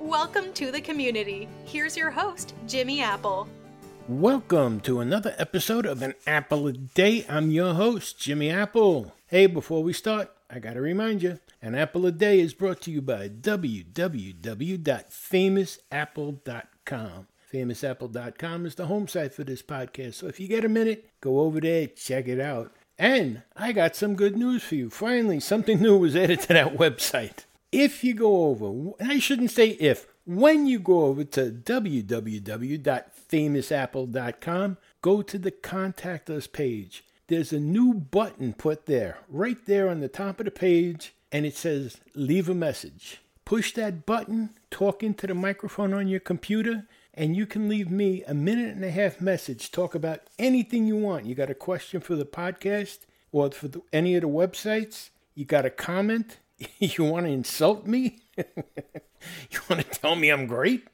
Welcome to the community. Here's your host, Jimmy Apple. Welcome to another episode of An Apple a Day. I'm your host, Jimmy Apple. Hey, before we start, I gotta remind you, An Apple a Day is brought to you by www.famousapple.com. FamousApple.com is the home site for this podcast, so if you get a minute, go over there, check it out. And I got some good news for you. Finally, something new was added to that website. If you go over, I shouldn't say if, when you go over to www.famousapple.com, go to the Contact Us page. There's a new button put there, right there on the top of the page, and it says Leave a Message. Push that button, talk into the microphone on your computer, and you can leave me a minute and a half message. Talk about anything you want. You got a question for the podcast or for the, any of the websites? You got a comment? you want to insult me? you want to tell me I'm great?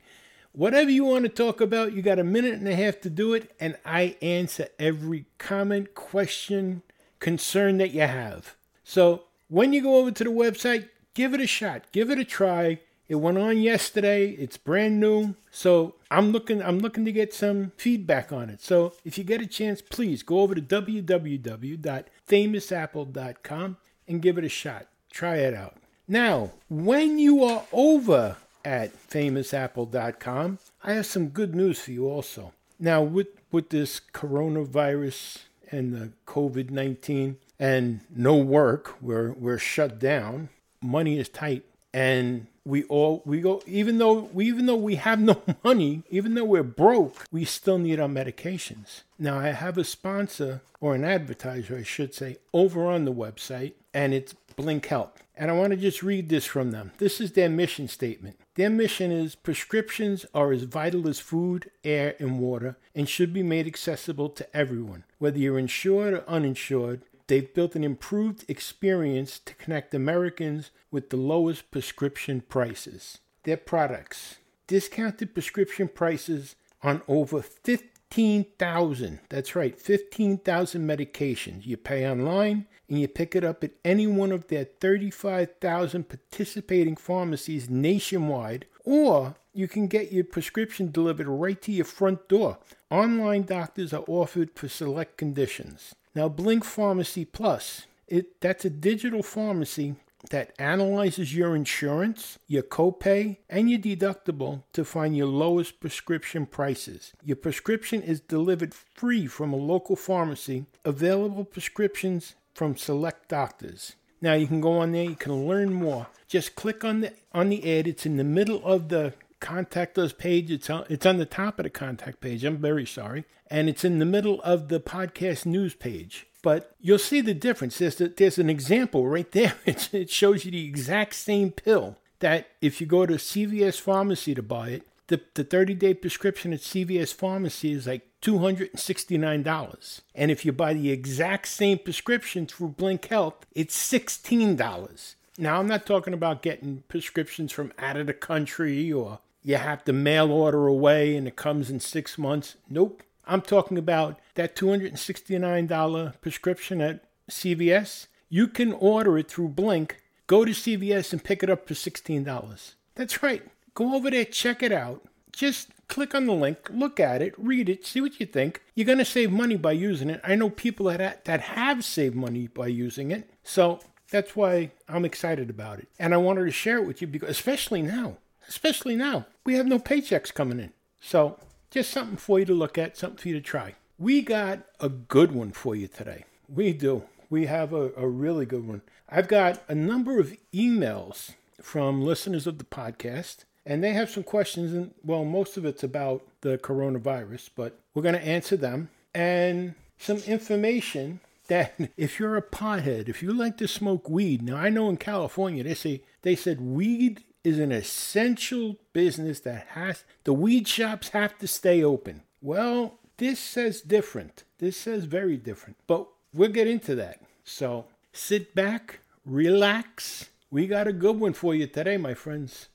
Whatever you want to talk about, you got a minute and a half to do it, and I answer every comment, question, concern that you have. So when you go over to the website, give it a shot, give it a try. It went on yesterday. It's brand new. So I'm looking I'm looking to get some feedback on it. So if you get a chance, please go over to www.famousapple.com and give it a shot. Try it out. Now, when you are over at famousapple.com, I have some good news for you also. Now, with, with this coronavirus and the COVID 19 and no work, we're, we're shut down, money is tight, and we all we go even though we even though we have no money even though we're broke we still need our medications now i have a sponsor or an advertiser i should say over on the website and it's Blink Health. And I want to just read this from them. This is their mission statement. Their mission is prescriptions are as vital as food, air, and water and should be made accessible to everyone. Whether you're insured or uninsured, they've built an improved experience to connect Americans with the lowest prescription prices. Their products discounted prescription prices on over 50 15,000. That's right, 15,000 medications. You pay online and you pick it up at any one of their 35,000 participating pharmacies nationwide, or you can get your prescription delivered right to your front door. Online doctors are offered for select conditions. Now, Blink Pharmacy Plus, it, that's a digital pharmacy that analyzes your insurance, your copay, and your deductible to find your lowest prescription prices. Your prescription is delivered free from a local pharmacy, available prescriptions from select doctors. Now you can go on there, you can learn more. Just click on the on the ad. It's in the middle of the contact us page. It's on, it's on the top of the contact page. I'm very sorry. And it's in the middle of the podcast news page but you'll see the difference. There's, a, there's an example right there. It, it shows you the exact same pill that if you go to CVS Pharmacy to buy it, the, the 30 day prescription at CVS Pharmacy is like $269. And if you buy the exact same prescription through Blink Health, it's $16. Now, I'm not talking about getting prescriptions from out of the country or you have to mail order away and it comes in six months. Nope. I'm talking about that $269 prescription at CVS. You can order it through Blink, go to CVS and pick it up for $16. That's right. Go over there, check it out. Just click on the link, look at it, read it, see what you think. You're going to save money by using it. I know people that, that have saved money by using it. So that's why I'm excited about it. And I wanted to share it with you because, especially now, especially now, we have no paychecks coming in. So just something for you to look at, something for you to try. We got a good one for you today. We do. We have a, a really good one. I've got a number of emails from listeners of the podcast, and they have some questions. And well, most of it's about the coronavirus, but we're going to answer them and some information that if you're a pothead, if you like to smoke weed, now I know in California they say they said weed is an essential business that has the weed shops have to stay open. Well, this says different. This says very different. But we'll get into that. So sit back, relax. We got a good one for you today, my friends.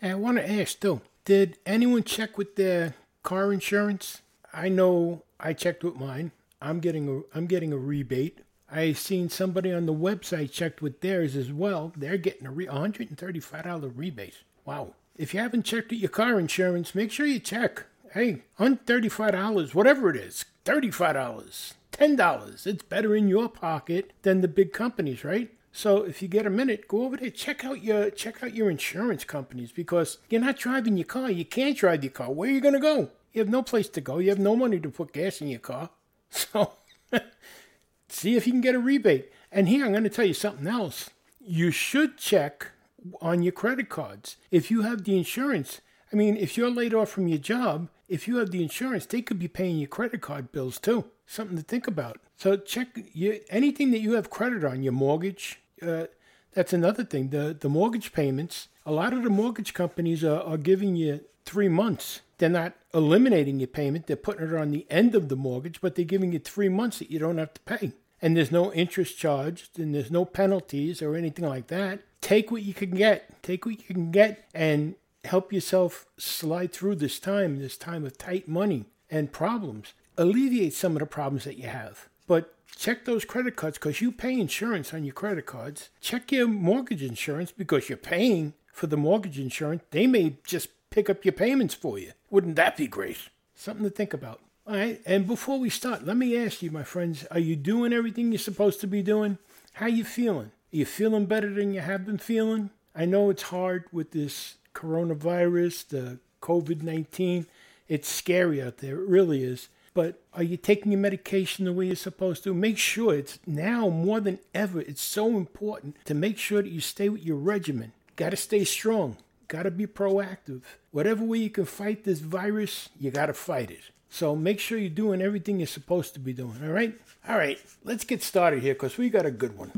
And I want to ask too did anyone check with their car insurance? I know I checked with mine. I'm getting a I'm getting a rebate. I seen somebody on the website checked with theirs as well. They're getting a re- $135 rebate. Wow. If you haven't checked with your car insurance, make sure you check. Hey, $135, whatever it is, $35, $10. It's better in your pocket than the big companies, right? So if you get a minute, go over there, check out your check out your insurance companies because you're not driving your car. You can't drive your car. Where are you gonna go? You have no place to go. You have no money to put gas in your car. So see if you can get a rebate. And here I'm going to tell you something else. You should check on your credit cards. If you have the insurance, I mean, if you're laid off from your job, if you have the insurance, they could be paying your credit card bills too. Something to think about. So check you, anything that you have credit on, your mortgage. Uh, that's another thing. The the mortgage payments. A lot of the mortgage companies are, are giving you three months. They're not eliminating your payment. They're putting it on the end of the mortgage, but they're giving you three months that you don't have to pay. And there's no interest charged and there's no penalties or anything like that. Take what you can get. Take what you can get and help yourself slide through this time, this time of tight money and problems. Alleviate some of the problems that you have. But check those credit cards because you pay insurance on your credit cards. Check your mortgage insurance because you're paying for the mortgage insurance. They may just pick up your payments for you. Wouldn't that be great? Something to think about. All right, and before we start, let me ask you, my friends, are you doing everything you're supposed to be doing? How you feeling? Are you feeling better than you have been feeling? I know it's hard with this coronavirus, the COVID 19. It's scary out there, it really is. But are you taking your medication the way you're supposed to? Make sure it's now more than ever, it's so important to make sure that you stay with your regimen. Got to stay strong. Got to be proactive. Whatever way you can fight this virus, you got to fight it. So make sure you're doing everything you're supposed to be doing, all right? All right, let's get started here because we got a good one.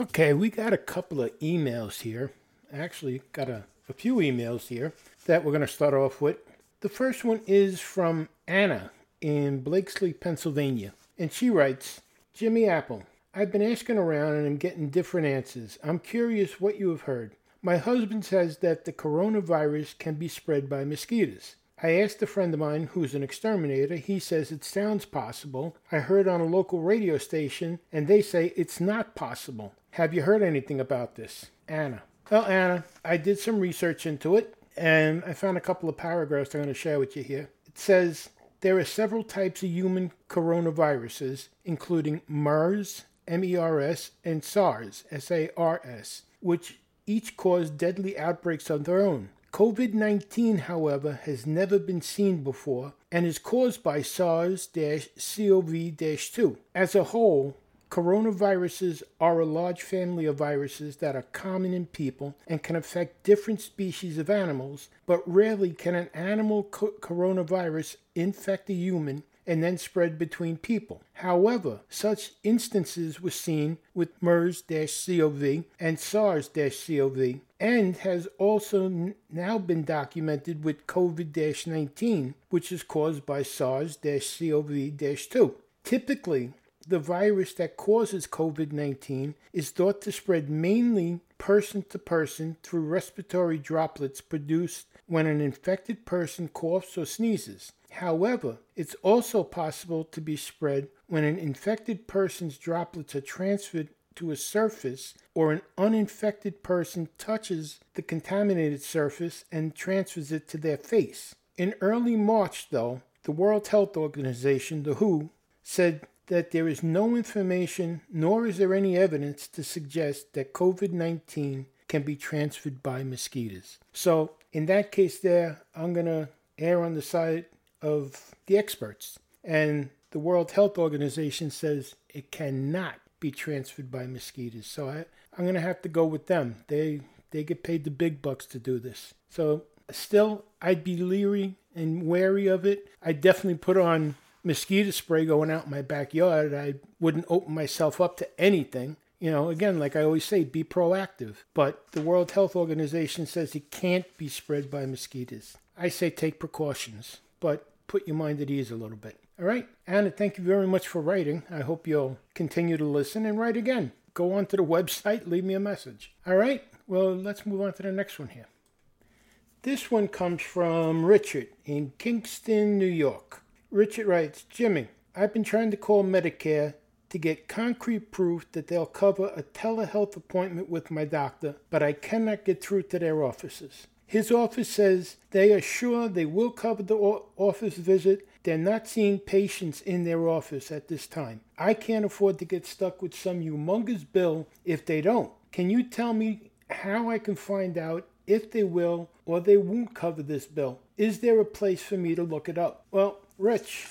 Okay, we got a couple of emails here. Actually, got a, a few emails here that we're going to start off with. The first one is from Anna in Blakeslee, Pennsylvania. And she writes Jimmy Apple, I've been asking around and I'm getting different answers. I'm curious what you have heard. My husband says that the coronavirus can be spread by mosquitoes. I asked a friend of mine who's an exterminator. He says it sounds possible. I heard on a local radio station and they say it's not possible. Have you heard anything about this? Anna. Well, Anna, I did some research into it and I found a couple of paragraphs I'm going to share with you here. It says there are several types of human coronaviruses, including MERS, MERS, and SARS, SARS, which each cause deadly outbreaks of their own. COVID 19, however, has never been seen before and is caused by SARS CoV 2. As a whole, Coronaviruses are a large family of viruses that are common in people and can affect different species of animals, but rarely can an animal co- coronavirus infect a human and then spread between people. However, such instances were seen with MERS CoV and SARS CoV, and has also n- now been documented with COVID 19, which is caused by SARS CoV 2. Typically, the virus that causes COVID 19 is thought to spread mainly person to person through respiratory droplets produced when an infected person coughs or sneezes. However, it's also possible to be spread when an infected person's droplets are transferred to a surface or an uninfected person touches the contaminated surface and transfers it to their face. In early March, though, the World Health Organization, the WHO, said that there is no information nor is there any evidence to suggest that COVID 19 can be transferred by mosquitoes. So, in that case, there, I'm going to err on the side of the experts. And the World Health Organization says it cannot be transferred by mosquitoes. So, I, I'm going to have to go with them. They, they get paid the big bucks to do this. So, still, I'd be leery and wary of it. I'd definitely put on mosquito spray going out in my backyard. I wouldn't open myself up to anything. You know, again, like I always say, be proactive. But the World Health Organization says it can't be spread by mosquitoes. I say take precautions, but put your mind at ease a little bit. All right, Anna, thank you very much for writing. I hope you'll continue to listen and write again. Go on to the website, leave me a message. All right, well, let's move on to the next one here. This one comes from Richard in Kingston, New York. Richard writes Jimmy, I've been trying to call Medicare to get concrete proof that they'll cover a telehealth appointment with my doctor, but I cannot get through to their offices. His office says they are sure they will cover the office visit. They're not seeing patients in their office at this time. I can't afford to get stuck with some humongous bill if they don't. Can you tell me how I can find out if they will or they won't cover this bill? Is there a place for me to look it up? Well, Rich,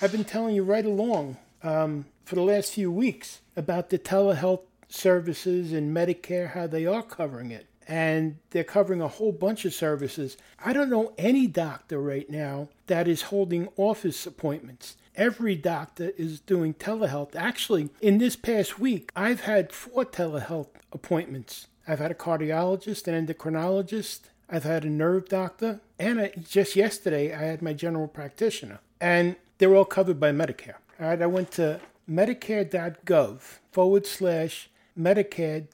I've been telling you right along um, for the last few weeks about the telehealth services and Medicare, how they are covering it. And they're covering a whole bunch of services. I don't know any doctor right now that is holding office appointments. Every doctor is doing telehealth. Actually, in this past week, I've had four telehealth appointments. I've had a cardiologist, an endocrinologist, I've had a nerve doctor, and a, just yesterday I had my general practitioner. And they're all covered by Medicare. All right, I went to medicare.gov forward slash Medicare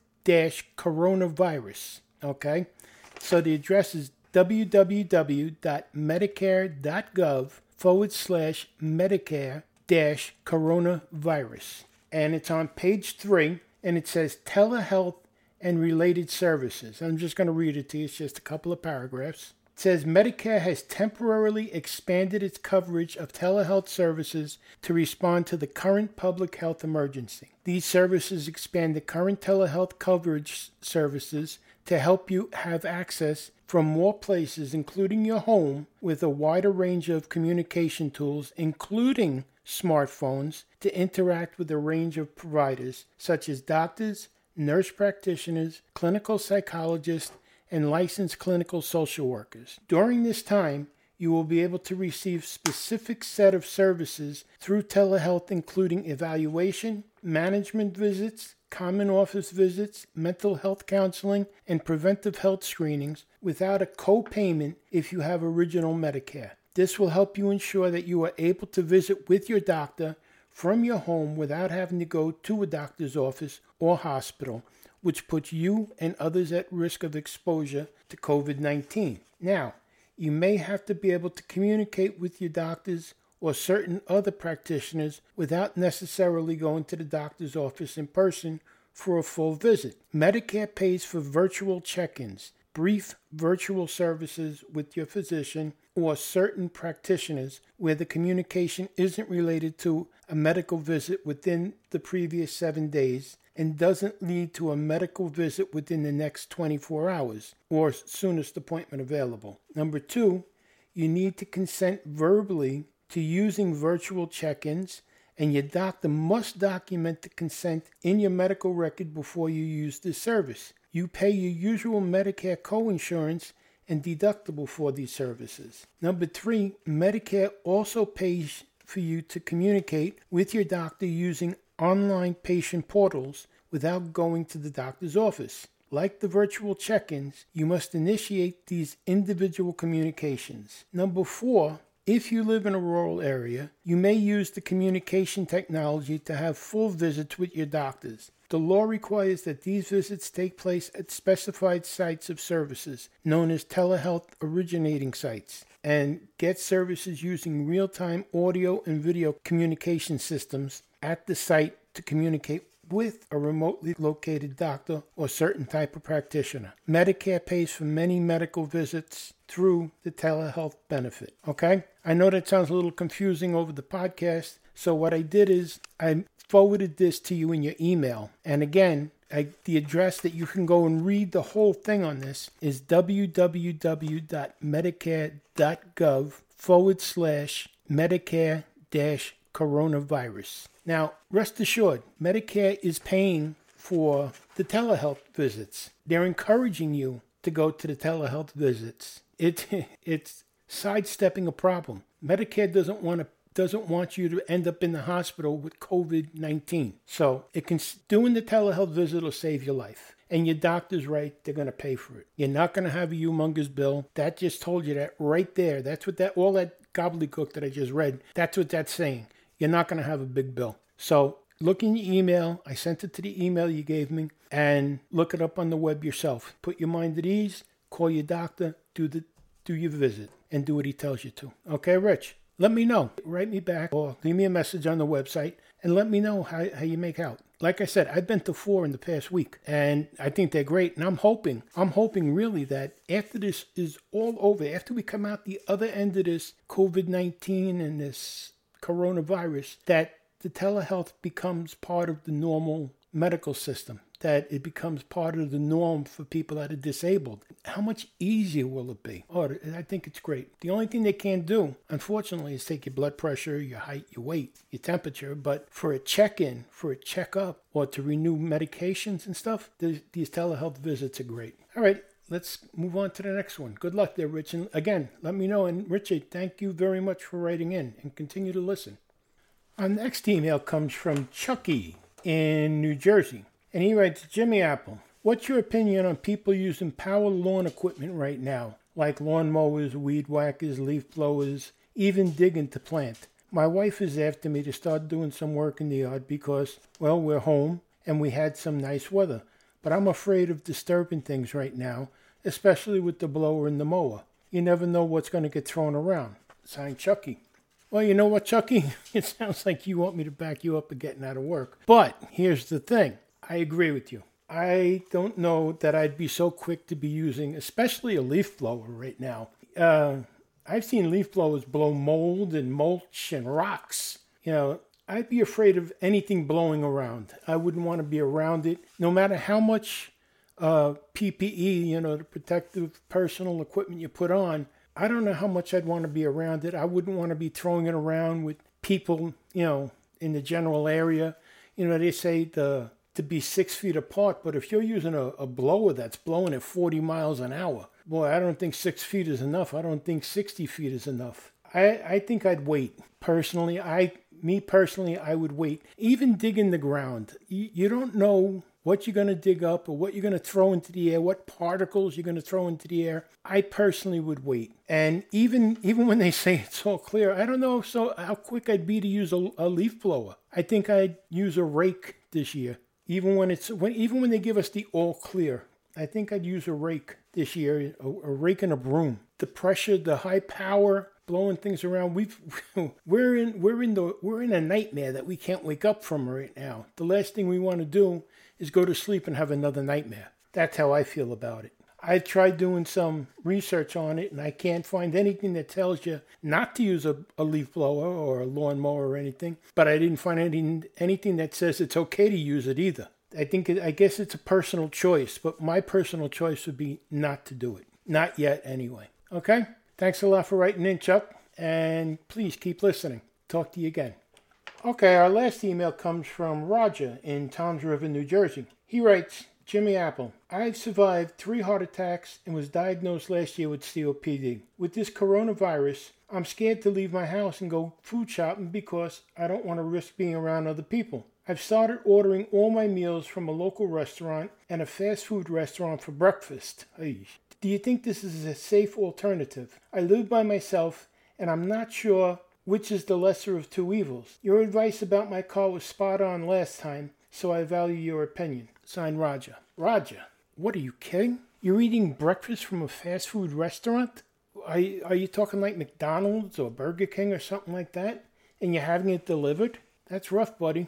coronavirus. Okay, so the address is www.medicare.gov forward slash Medicare dash coronavirus. And it's on page three, and it says telehealth and related services. I'm just going to read it to you, it's just a couple of paragraphs. Says Medicare has temporarily expanded its coverage of telehealth services to respond to the current public health emergency. These services expand the current telehealth coverage services to help you have access from more places, including your home, with a wider range of communication tools, including smartphones, to interact with a range of providers such as doctors, nurse practitioners, clinical psychologists, and licensed clinical social workers. During this time, you will be able to receive specific set of services through telehealth including evaluation, management visits, common office visits, mental health counseling, and preventive health screenings without a co-payment if you have original Medicare. This will help you ensure that you are able to visit with your doctor from your home without having to go to a doctor's office or hospital, which puts you and others at risk of exposure to COVID 19. Now, you may have to be able to communicate with your doctors or certain other practitioners without necessarily going to the doctor's office in person for a full visit. Medicare pays for virtual check ins, brief virtual services with your physician or certain practitioners where the communication isn't related to a medical visit within the previous seven days and doesn't lead to a medical visit within the next 24 hours or soonest appointment available. Number two, you need to consent verbally to using virtual check ins, and your doctor must document the consent in your medical record before you use this service. You pay your usual Medicare coinsurance and deductible for these services. Number three, Medicare also pays for you to communicate with your doctor using online patient portals without going to the doctor's office. Like the virtual check ins, you must initiate these individual communications. Number four, if you live in a rural area, you may use the communication technology to have full visits with your doctors. The law requires that these visits take place at specified sites of services, known as telehealth originating sites, and get services using real time audio and video communication systems at the site to communicate with a remotely located doctor or certain type of practitioner. Medicare pays for many medical visits through the telehealth benefit. Okay? I know that sounds a little confusing over the podcast. So, what I did is I forwarded this to you in your email. And again, I, the address that you can go and read the whole thing on this is www.medicare.gov forward slash Medicare dash coronavirus. Now, rest assured, Medicare is paying for the telehealth visits. They're encouraging you to go to the telehealth visits. It, it's sidestepping a problem. Medicare doesn't want to doesn't want you to end up in the hospital with COVID 19. So it can doing the telehealth visit will save your life. And your doctor's right, they're going to pay for it. You're not going to have a humongous bill. That just told you that right there. That's what that, all that gobbledygook that I just read, that's what that's saying. You're not going to have a big bill. So look in your email. I sent it to the email you gave me and look it up on the web yourself. Put your mind at ease, call your doctor, do the do your visit and do what he tells you to. Okay, Rich? Let me know. Write me back or leave me a message on the website and let me know how, how you make out. Like I said, I've been to four in the past week and I think they're great. And I'm hoping, I'm hoping really that after this is all over, after we come out the other end of this COVID 19 and this coronavirus, that the telehealth becomes part of the normal medical system that it becomes part of the norm for people that are disabled. How much easier will it be? Oh, I think it's great. The only thing they can't do, unfortunately, is take your blood pressure, your height, your weight, your temperature. But for a check in, for a checkup, or to renew medications and stuff, these telehealth visits are great. All right, let's move on to the next one. Good luck there, Rich. And again, let me know. And Richard, thank you very much for writing in and continue to listen. Our next email comes from Chucky in New Jersey. And he writes, Jimmy Apple, what's your opinion on people using power lawn equipment right now, like lawn mowers, weed whackers, leaf blowers, even digging to plant? My wife is after me to start doing some work in the yard because, well, we're home and we had some nice weather. But I'm afraid of disturbing things right now, especially with the blower and the mower. You never know what's going to get thrown around. Signed Chucky. Well, you know what, Chucky? It sounds like you want me to back you up and getting out of work. But here's the thing I agree with you. I don't know that I'd be so quick to be using, especially a leaf blower right now. Uh, I've seen leaf blowers blow mold and mulch and rocks. You know, I'd be afraid of anything blowing around. I wouldn't want to be around it, no matter how much uh, PPE, you know, the protective personal equipment you put on. I don't know how much I'd want to be around it. I wouldn't want to be throwing it around with people, you know, in the general area. You know, they say the to be six feet apart, but if you're using a, a blower that's blowing at 40 miles an hour, boy, I don't think six feet is enough. I don't think 60 feet is enough. I, I think I'd wait. Personally, I me personally, I would wait. Even digging the ground, you, you don't know what you're going to dig up or what you're going to throw into the air, what particles you're going to throw into the air. I personally would wait. And even even when they say it's all clear, I don't know so how quick I'd be to use a, a leaf blower. I think I'd use a rake this year even when it's when even when they give us the all clear. I think I'd use a rake this year, a, a rake and a broom. The pressure, the high power, blowing things around. We've we're in we're in the we're in a nightmare that we can't wake up from right now. The last thing we want to do is go to sleep and have another nightmare. That's how I feel about it. I tried doing some research on it and I can't find anything that tells you not to use a, a leaf blower or a lawnmower or anything, but I didn't find anything, anything that says it's okay to use it either. I think, it, I guess it's a personal choice, but my personal choice would be not to do it. Not yet, anyway. Okay? Thanks a lot for writing in, Chuck, and please keep listening. Talk to you again. Okay, our last email comes from Roger in Toms River, New Jersey. He writes, Jimmy Apple. I've survived three heart attacks and was diagnosed last year with COPD. With this coronavirus, I'm scared to leave my house and go food shopping because I don't want to risk being around other people. I've started ordering all my meals from a local restaurant and a fast food restaurant for breakfast. Do you think this is a safe alternative? I live by myself and I'm not sure which is the lesser of two evils. Your advice about my car was spot on last time, so I value your opinion. Signed Roger. Roger, what are you kidding? You're eating breakfast from a fast food restaurant? Are are you talking like McDonald's or Burger King or something like that? And you're having it delivered? That's rough, buddy.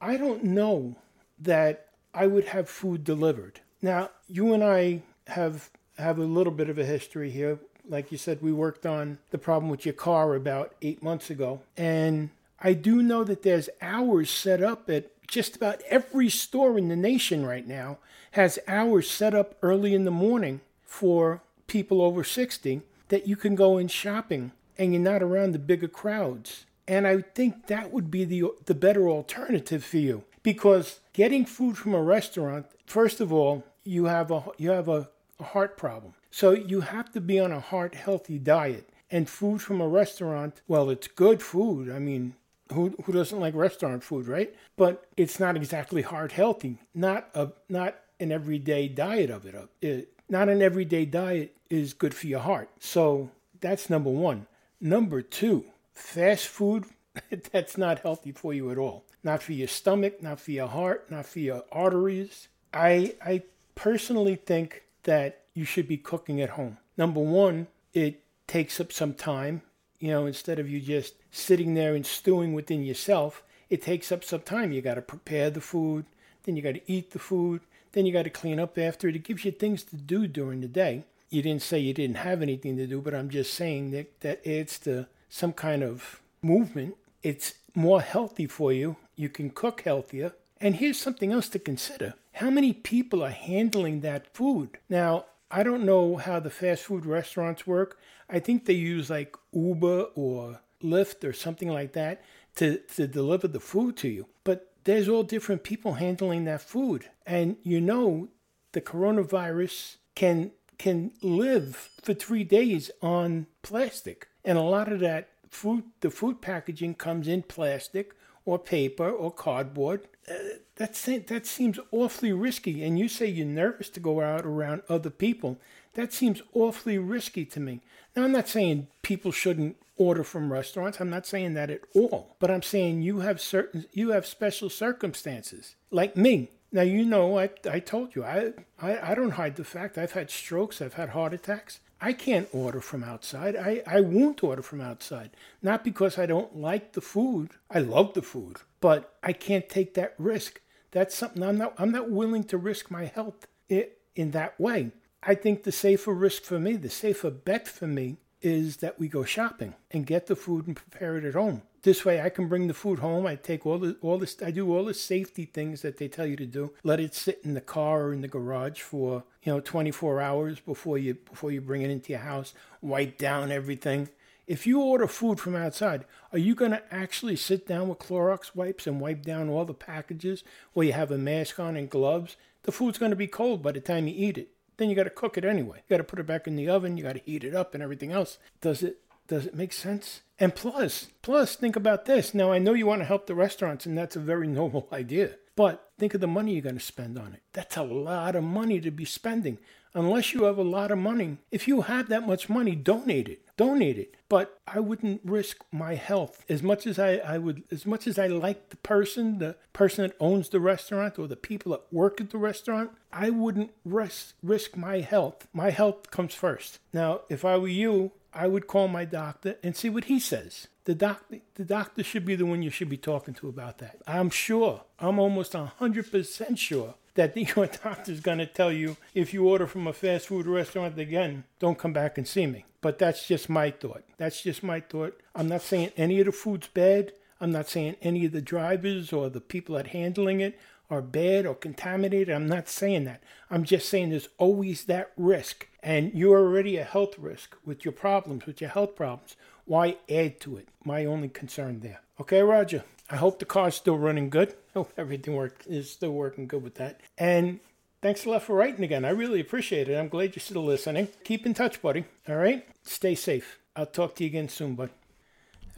I don't know that I would have food delivered. Now, you and I have have a little bit of a history here. Like you said, we worked on the problem with your car about eight months ago. And I do know that there's hours set up at just about every store in the nation right now has hours set up early in the morning for people over 60 that you can go in shopping and you're not around the bigger crowds. And I think that would be the the better alternative for you because getting food from a restaurant, first of all, you have a you have a, a heart problem. So you have to be on a heart healthy diet. And food from a restaurant, well, it's good food. I mean, who who doesn't like restaurant food, right? But it's not exactly heart healthy. Not a not an everyday diet of it. Uh, it not an everyday diet is good for your heart. So that's number one. Number two, fast food that's not healthy for you at all. Not for your stomach, not for your heart, not for your arteries. I I personally think that you should be cooking at home. Number one, it takes up some time. You know, instead of you just sitting there and stewing within yourself, it takes up some time. You got to prepare the food, then you got to eat the food, then you got to clean up after it. It gives you things to do during the day. You didn't say you didn't have anything to do, but I'm just saying that that adds to some kind of movement. It's more healthy for you. You can cook healthier. And here's something else to consider. How many people are handling that food? Now, I don't know how the fast food restaurants work. I think they use like Uber or Lyft or something like that to, to deliver the food to you. But there's all different people handling that food. And you know the coronavirus can can live for three days on plastic. And a lot of that food the food packaging comes in plastic or paper or cardboard. Uh, that that seems awfully risky. And you say you're nervous to go out around other people. That seems awfully risky to me. Now, I'm not saying people shouldn't order from restaurants. I'm not saying that at all. But I'm saying you have certain you have special circumstances, like me. Now you know I I told you I, I I don't hide the fact I've had strokes, I've had heart attacks. I can't order from outside. I, I won't order from outside. Not because I don't like the food. I love the food, but I can't take that risk. That's something I'm not I'm not willing to risk my health in, in that way. I think the safer risk for me, the safer bet for me is that we go shopping and get the food and prepare it at home. This way I can bring the food home. I take all the all this I do all the safety things that they tell you to do. Let it sit in the car or in the garage for, you know, 24 hours before you before you bring it into your house. Wipe down everything. If you order food from outside, are you going to actually sit down with Clorox wipes and wipe down all the packages where you have a mask on and gloves? The food's going to be cold by the time you eat it. Then you got to cook it anyway. You got to put it back in the oven. You got to heat it up and everything else. Does it does it make sense? And plus, plus think about this. Now I know you want to help the restaurants and that's a very noble idea. But think of the money you're going to spend on it. That's a lot of money to be spending. Unless you have a lot of money, if you have that much money, donate it. Donate it. But I wouldn't risk my health as much as I, I would as much as I like the person, the person that owns the restaurant or the people that work at the restaurant, I wouldn't risk risk my health. My health comes first. Now, if I were you, I would call my doctor and see what he says. The doctor, the doctor should be the one you should be talking to about that. I'm sure, I'm almost 100% sure that your doctor's going to tell you if you order from a fast food restaurant again, don't come back and see me. But that's just my thought. That's just my thought. I'm not saying any of the food's bad. I'm not saying any of the drivers or the people that handling it are bad or contaminated. I'm not saying that. I'm just saying there's always that risk. And you're already a health risk with your problems, with your health problems. Why add to it? My only concern there. Okay, Roger. I hope the car's still running good. Hope everything work, is still working good with that. And thanks a lot for writing again. I really appreciate it. I'm glad you're still listening. Keep in touch, buddy. All right? Stay safe. I'll talk to you again soon, bud.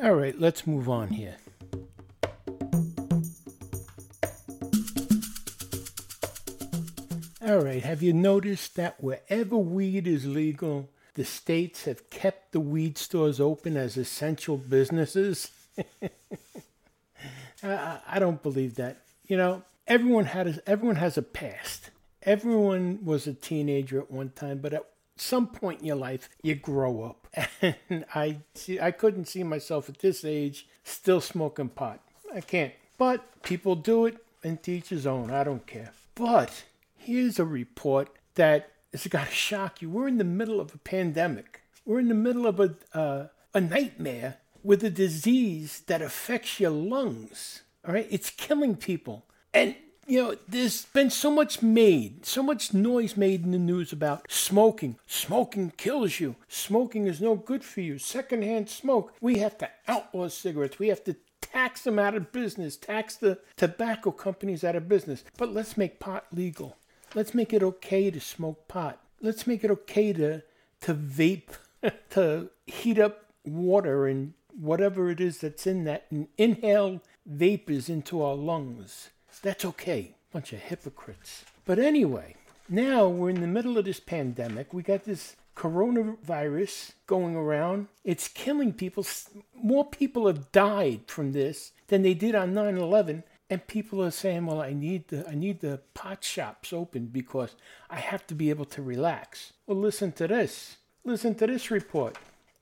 All right, let's move on here. All right, have you noticed that wherever weed is legal, the states have kept the weed stores open as essential businesses? I, don't believe that. You know, everyone had a, everyone has a past. Everyone was a teenager at one time, but at some point in your life, you grow up. And I see, I couldn't see myself at this age still smoking pot. I can't. But people do it, and teach his own. I don't care. But Here's a report that is going to shock you. We're in the middle of a pandemic. We're in the middle of a, uh, a nightmare with a disease that affects your lungs. All right, it's killing people. And you know, there's been so much made, so much noise made in the news about smoking. Smoking kills you. Smoking is no good for you. Secondhand smoke. We have to outlaw cigarettes. We have to tax them out of business, tax the tobacco companies out of business. But let's make pot legal. Let's make it okay to smoke pot. Let's make it okay to to vape to heat up water and whatever it is that's in that and inhale vapors into our lungs. That's okay. Bunch of hypocrites. But anyway, now we're in the middle of this pandemic. We got this coronavirus going around. It's killing people. More people have died from this than they did on 9 11. And people are saying, well, I need the I need the pot shops open because I have to be able to relax. Well, listen to this. Listen to this report.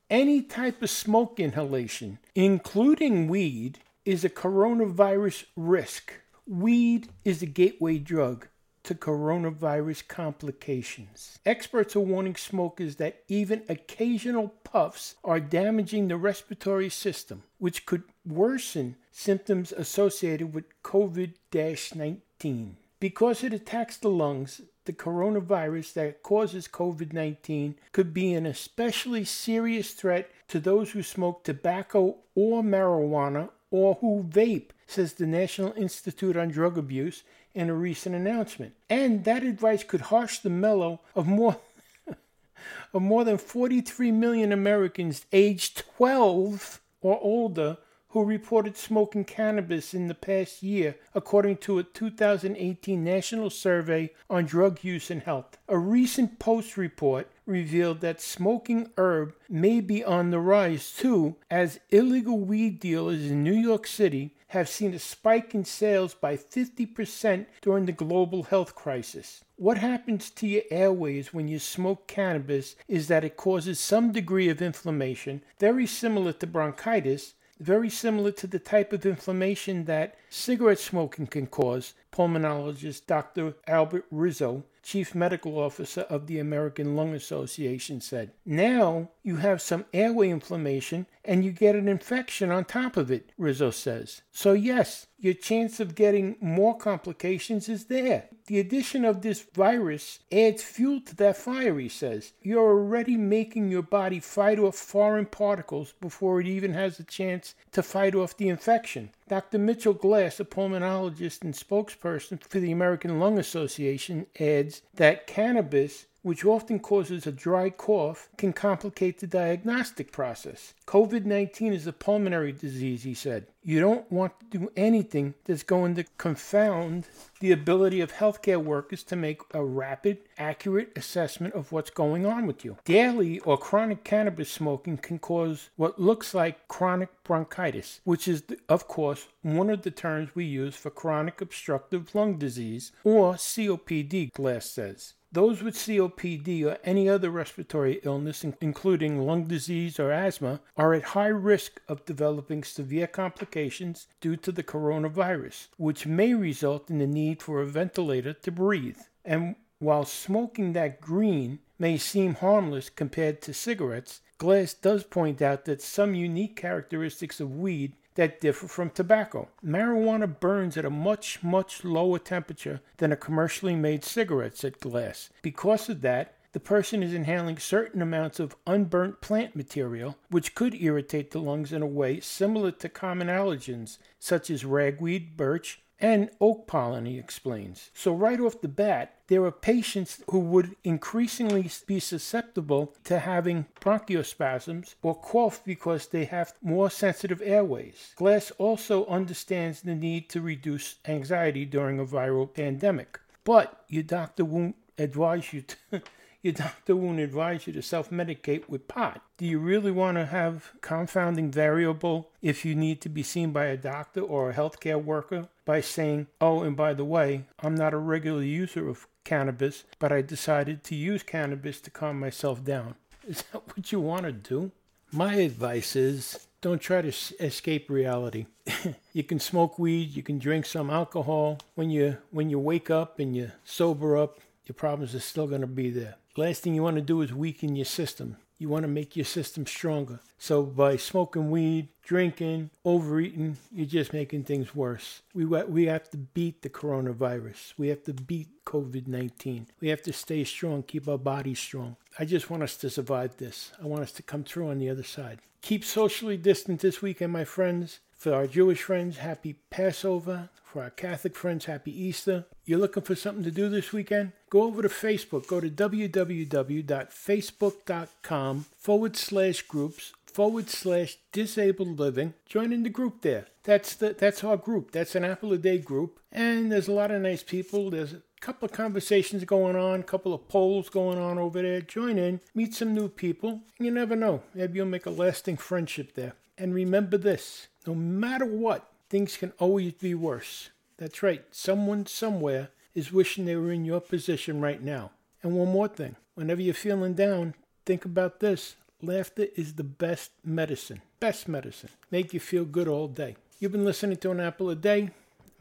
Any type of smoke inhalation, including weed, is a coronavirus risk. Weed is a gateway drug to coronavirus complications. Experts are warning smokers that even occasional puffs are damaging the respiratory system, which could worsen symptoms associated with COVID 19. Because it attacks the lungs, the coronavirus that causes COVID 19 could be an especially serious threat to those who smoke tobacco or marijuana or who vape, says the National Institute on Drug Abuse in a recent announcement. And that advice could harsh the mellow of more of more than 43 million Americans aged 12 or older who reported smoking cannabis in the past year, according to a 2018 National Survey on Drug Use and Health. A recent Post report revealed that smoking herb may be on the rise too, as illegal weed dealers in New York City have seen a spike in sales by 50% during the global health crisis. What happens to your airways when you smoke cannabis is that it causes some degree of inflammation, very similar to bronchitis, very similar to the type of inflammation that cigarette smoking can cause, pulmonologist Dr. Albert Rizzo, chief medical officer of the American Lung Association, said. Now you have some airway inflammation and you get an infection on top of it, Rizzo says. So, yes, your chance of getting more complications is there. The addition of this virus adds fuel to that fire, he says. You're already making your body fight off foreign particles before it even has a chance to fight off the infection. Dr. Mitchell Glass, a pulmonologist and spokesperson for the American Lung Association, adds that cannabis which often causes a dry cough, can complicate the diagnostic process. COVID 19 is a pulmonary disease, he said. You don't want to do anything that's going to confound the ability of healthcare workers to make a rapid, accurate assessment of what's going on with you. Daily or chronic cannabis smoking can cause what looks like chronic bronchitis, which is, of course, one of the terms we use for chronic obstructive lung disease, or COPD, Glass says. Those with COPD or any other respiratory illness, including lung disease or asthma, are at high risk of developing severe complications due to the coronavirus, which may result in the need for a ventilator to breathe. And while smoking that green may seem harmless compared to cigarettes, Glass does point out that some unique characteristics of weed that differ from tobacco. Marijuana burns at a much, much lower temperature than a commercially made cigarette, said Glass. Because of that, the person is inhaling certain amounts of unburnt plant material, which could irritate the lungs in a way similar to common allergens, such as ragweed, birch, and oak pollen, he explains. So, right off the bat, there are patients who would increasingly be susceptible to having bronchospasms or cough because they have more sensitive airways. Glass also understands the need to reduce anxiety during a viral pandemic, but your doctor won't advise you to. your doctor won't advise you to self medicate with pot. Do you really want to have confounding variable if you need to be seen by a doctor or a healthcare worker by saying, oh, and by the way, I'm not a regular user of cannabis, but I decided to use cannabis to calm myself down? Is that what you want to do? My advice is don't try to escape reality. you can smoke weed, you can drink some alcohol. When you when you wake up and you sober up, your problems are still going to be there. Last thing you want to do is weaken your system. You want to make your system stronger. So by smoking weed, drinking, overeating, you're just making things worse. We we have to beat the coronavirus. We have to beat COVID-19. We have to stay strong, keep our bodies strong. I just want us to survive this. I want us to come through on the other side. Keep socially distant this weekend, my friends. For our Jewish friends, happy Passover. For our Catholic friends, happy Easter. You're looking for something to do this weekend? Go over to Facebook. Go to www.facebook.com forward slash groups forward slash disabled living. Join in the group there. That's the that's our group. That's an apple a day group. And there's a lot of nice people. There's couple of conversations going on, couple of polls going on over there. Join in, meet some new people. You never know. Maybe you'll make a lasting friendship there. And remember this no matter what, things can always be worse. That's right, someone somewhere is wishing they were in your position right now. And one more thing whenever you're feeling down, think about this laughter is the best medicine. Best medicine. Make you feel good all day. You've been listening to An Apple a Day.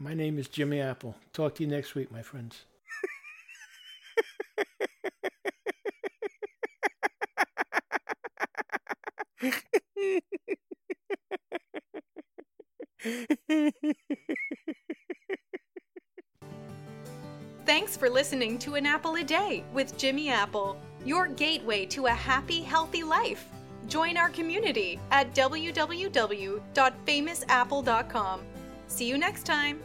My name is Jimmy Apple. Talk to you next week, my friends. Thanks for listening to An Apple a Day with Jimmy Apple, your gateway to a happy, healthy life. Join our community at www.famousapple.com. See you next time.